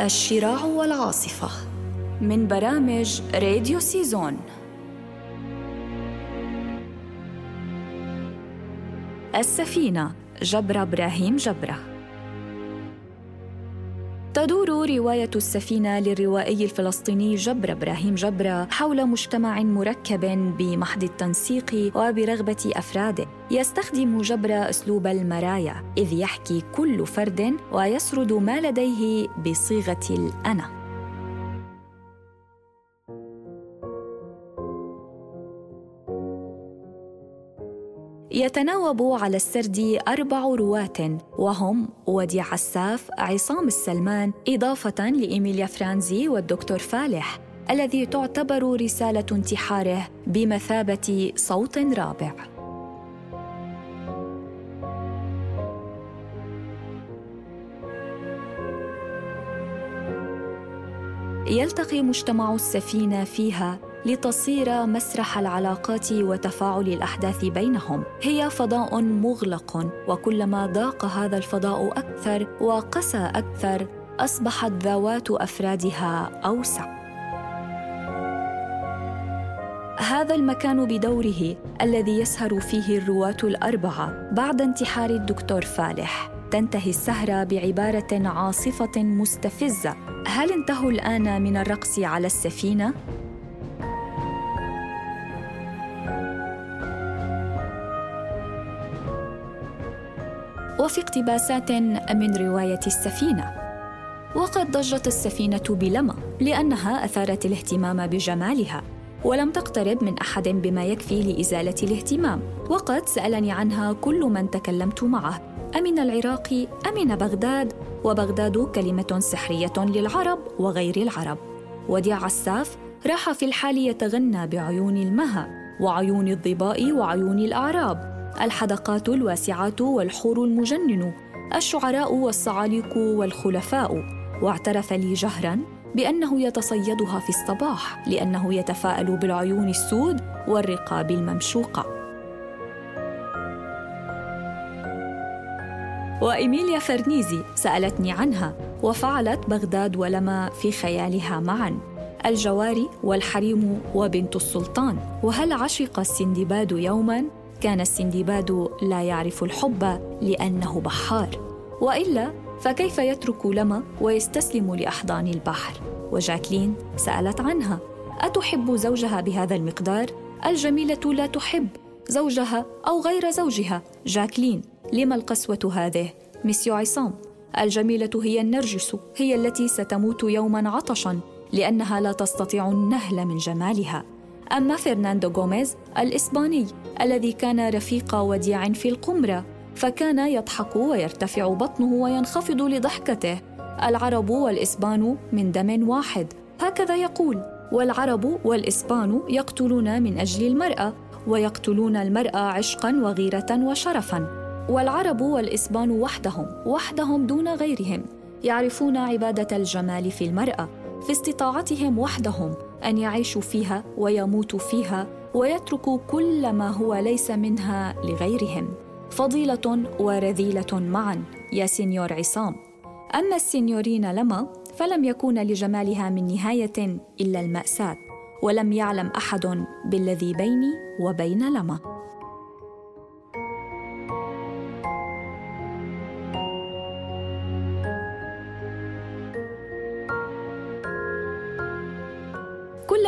الشراع والعاصفة من برامج راديو سيزون. السفينة جبرة إبراهيم جبرة. تدور رواية السفينة للروائي الفلسطيني جبر إبراهيم جبرة حول مجتمع مركب بمحض التنسيق وبرغبة أفراده. يستخدم جبر أسلوب المرايا إذ يحكي كل فرد ويسرد ما لديه بصيغة الأنا. يتناوب على السرد أربع رواة وهم وديع عساف، عصام السلمان، إضافة لإيميليا فرانزي والدكتور فالح الذي تعتبر رسالة انتحاره بمثابة صوت رابع. يلتقي مجتمع السفينة فيها لتصير مسرح العلاقات وتفاعل الأحداث بينهم. هي فضاء مغلق وكلما ضاق هذا الفضاء أكثر وقسى أكثر أصبحت ذوات أفرادها أوسع. هذا المكان بدوره الذي يسهر فيه الرواة الأربعة بعد انتحار الدكتور فالح. تنتهي السهرة بعبارة عاصفة مستفزة. هل انتهوا الآن من الرقص على السفينة؟ وفي اقتباسات من رواية السفينة. وقد ضجت السفينة بلمى لأنها أثارت الاهتمام بجمالها ولم تقترب من أحد بما يكفي لإزالة الاهتمام. وقد سألني عنها كل من تكلمت معه أمن العراق أمن بغداد وبغداد كلمة سحرية للعرب وغير العرب. وديع عساف راح في الحال يتغنى بعيون المها وعيون الظباء وعيون الأعراب. الحدقات الواسعات والحور المجنن الشعراء والصعاليق والخلفاء. واعترف لي جهرا بأنه يتصيدها في الصباح لأنه يتفاءل بالعيون السود والرقاب الممشوقة. وإيميليا فرنيزي سألتني عنها وفعلت بغداد ولما في خيالها معا. الجواري والحريم وبنت السلطان وهل عشق السندباد يوما؟ كان السندباد لا يعرف الحب لأنه بحار. وإلا فكيف يترك لما ويستسلم لأحضان البحر؟ وجاكلين سألت عنها. أتحب زوجها بهذا المقدار؟ الجميلة لا تحب زوجها أو غير زوجها. جاكلين لما القسوة هذه؟ مسيو عصام الجميلة هي النرجس هي التي ستموت يوما عطشا لأنها لا تستطيع النهل من جمالها. أما فرناندو غوميز الإسباني الذي كان رفيق وديع في القمرة فكان يضحك ويرتفع بطنه وينخفض لضحكته. العرب والإسبان من دم واحد. هكذا يقول والعرب والإسبان يقتلون من أجل المرأة ويقتلون المرأة عشقا وغيرة وشرفا. والعرب والإسبان وحدهم وحدهم دون غيرهم يعرفون عبادة الجمال في المرأة في استطاعتهم وحدهم. أن يعيشوا فيها ويموتوا فيها ويتركوا كل ما هو ليس منها لغيرهم. فضيلة ورذيلة معا يا سينيور عصام. أما السينيورين لما فلم يكون لجمالها من نهاية إلا المأساة ولم يعلم أحد بالذي بيني وبين لما.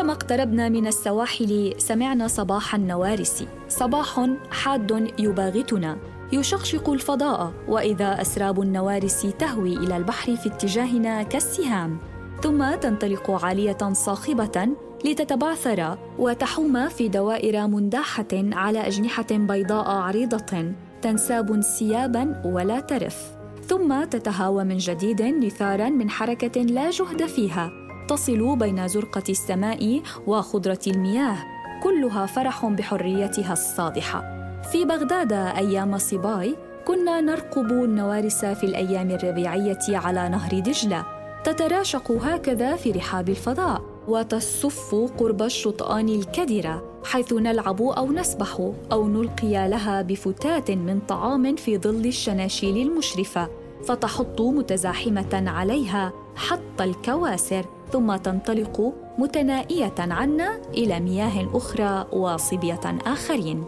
كلما اقتربنا من السواحل سمعنا صباح النوارس. صباح حاد يباغتنا. يشقشق الفضاء وإذا أسراب النوارس تهوي إلى البحر في اتجاهنا كالسهام. ثم تنطلق عالية صاخبة لتتبعثر وتحوم في دوائر منداحة على أجنحة بيضاء عريضة. تنساب انسيابا ولا ترف. ثم تتهاوى من جديد نثارا من حركة لا جهد فيها. تصل بين زرقة السماء وخضرة المياه كلها فرح بحريتها الصادحة. في بغداد أيام صباي كنا نرقب النوارس في الأيام الربيعية على نهر دجلة. تتراشق هكذا في رحاب الفضاء وتصف قرب الشطآن الكدرة حيث نلعب أو نسبح أو نلقي لها بفتات من طعام في ظل الشناشيل المشرفة فتحط متزاحمة عليها حط الكواسر. ثم تنطلق متنائية عنا إلى مياه أخرى وصبيه آخرين.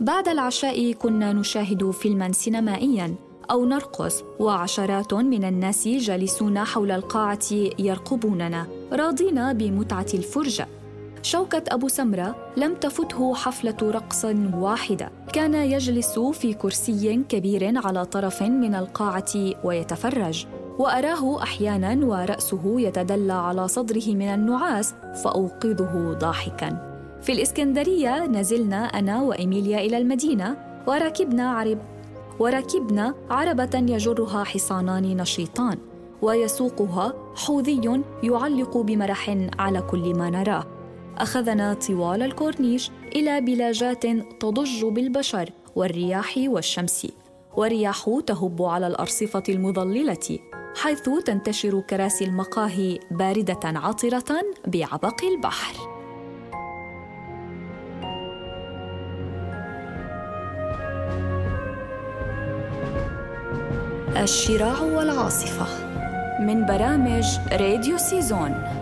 بعد العشاء كنا نشاهد فيلما سينمائيا أو نرقص وعشرات من الناس جالسون حول القاعة يرقبوننا راضين بمتعة الفرجة. شوكة أبو سمرة لم تفته حفلة رقص واحدة. كان يجلس في كرسي كبير على طرف من القاعة ويتفرج. وأراه أحيانا ورأسه يتدلى على صدره من النعاس فأوقظه ضاحكا. في الإسكندرية نزلنا أنا وإيميليا إلى المدينة وركبنا عرب وركبنا عربة يجرها حصانان نشيطان ويسوقها حوذي يعلق بمرح على كل ما نراه. أخذنا طوال الكورنيش إلى بلاجات تضج بالبشر والرياح والشمس والرياح تهب على الأرصفة المظللة حيث تنتشر كراسي المقاهي باردة عطرة بعبق البحر. الشراع والعاصفة من برامج راديو سيزون.